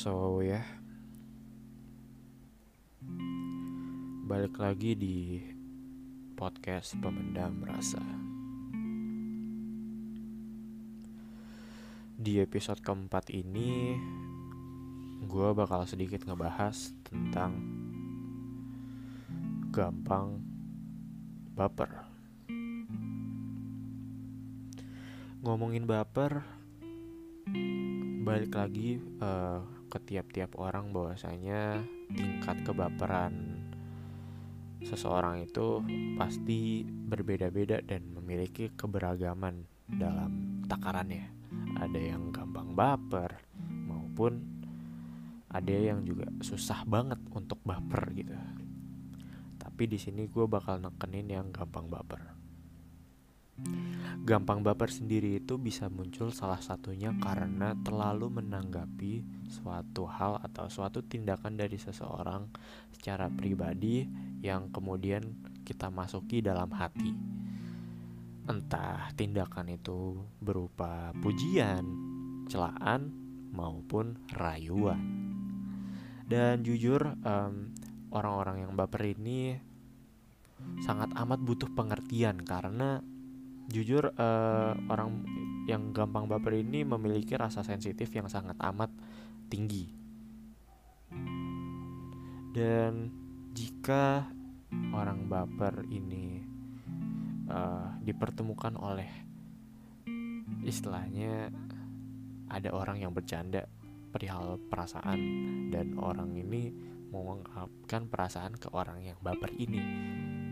So ya. Balik lagi di podcast pemendam rasa. Di episode keempat ini Gue bakal sedikit ngebahas tentang Gampang baper. Ngomongin baper Balik lagi uh, ke tiap-tiap orang bahwasanya tingkat kebaperan seseorang itu pasti berbeda-beda dan memiliki keberagaman dalam takarannya. Ada yang gampang baper maupun ada yang juga susah banget untuk baper gitu. Tapi di sini gue bakal nekenin yang gampang baper. Gampang baper sendiri itu bisa muncul salah satunya karena terlalu menanggapi suatu hal atau suatu tindakan dari seseorang secara pribadi yang kemudian kita masuki dalam hati. Entah tindakan itu berupa pujian, celaan, maupun rayuan. Dan jujur, orang orang-orang yang baper ini sangat amat butuh pengertian karena jujur uh, orang yang gampang baper ini memiliki rasa sensitif yang sangat amat tinggi. Dan jika orang baper ini uh, dipertemukan oleh istilahnya ada orang yang bercanda perihal perasaan dan orang ini mengungkapkan perasaan ke orang yang baper ini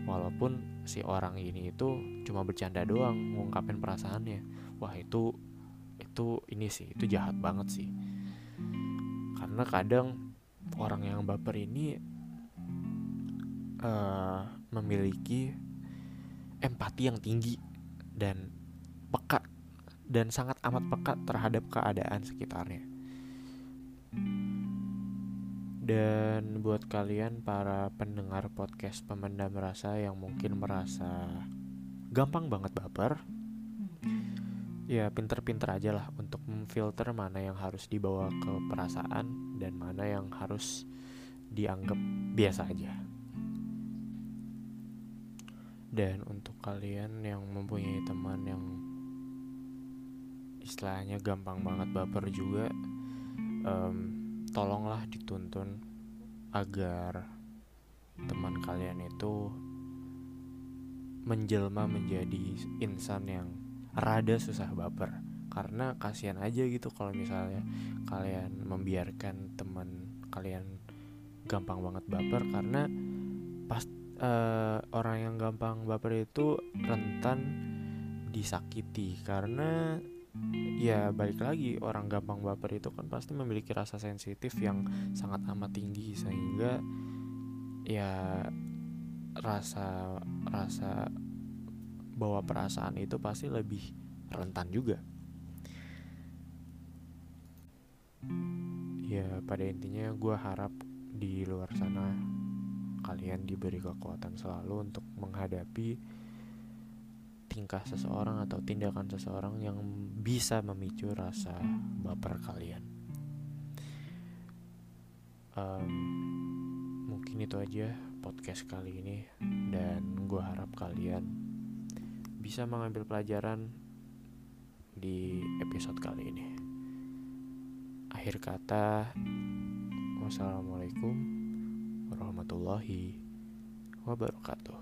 walaupun si orang ini itu cuma bercanda doang ngungkapin perasaannya. Wah itu itu ini sih itu jahat banget sih. Karena kadang orang yang baper ini uh, memiliki empati yang tinggi dan peka dan sangat amat peka terhadap keadaan sekitarnya dan buat kalian para pendengar podcast pemendam rasa yang mungkin merasa gampang banget baper, ya pinter-pinter aja lah untuk memfilter mana yang harus dibawa ke perasaan dan mana yang harus dianggap biasa aja. Dan untuk kalian yang mempunyai teman yang istilahnya gampang banget baper juga, um, tolonglah dituntun agar teman kalian itu menjelma menjadi insan yang rada susah baper. Karena kasihan aja gitu kalau misalnya kalian membiarkan teman kalian gampang banget baper. Karena pas uh, orang yang gampang baper itu rentan disakiti. Karena ya balik lagi orang gampang baper itu kan pasti memiliki rasa sensitif yang sangat amat tinggi sehingga ya rasa rasa bawa perasaan itu pasti lebih rentan juga. Ya pada intinya gue harap di luar sana kalian diberi kekuatan selalu untuk menghadapi tingkah seseorang atau tindakan seseorang yang bisa memicu rasa baper kalian. Um, mungkin itu aja podcast kali ini dan gue harap kalian bisa mengambil pelajaran di episode kali ini. Akhir kata, wassalamualaikum warahmatullahi wabarakatuh.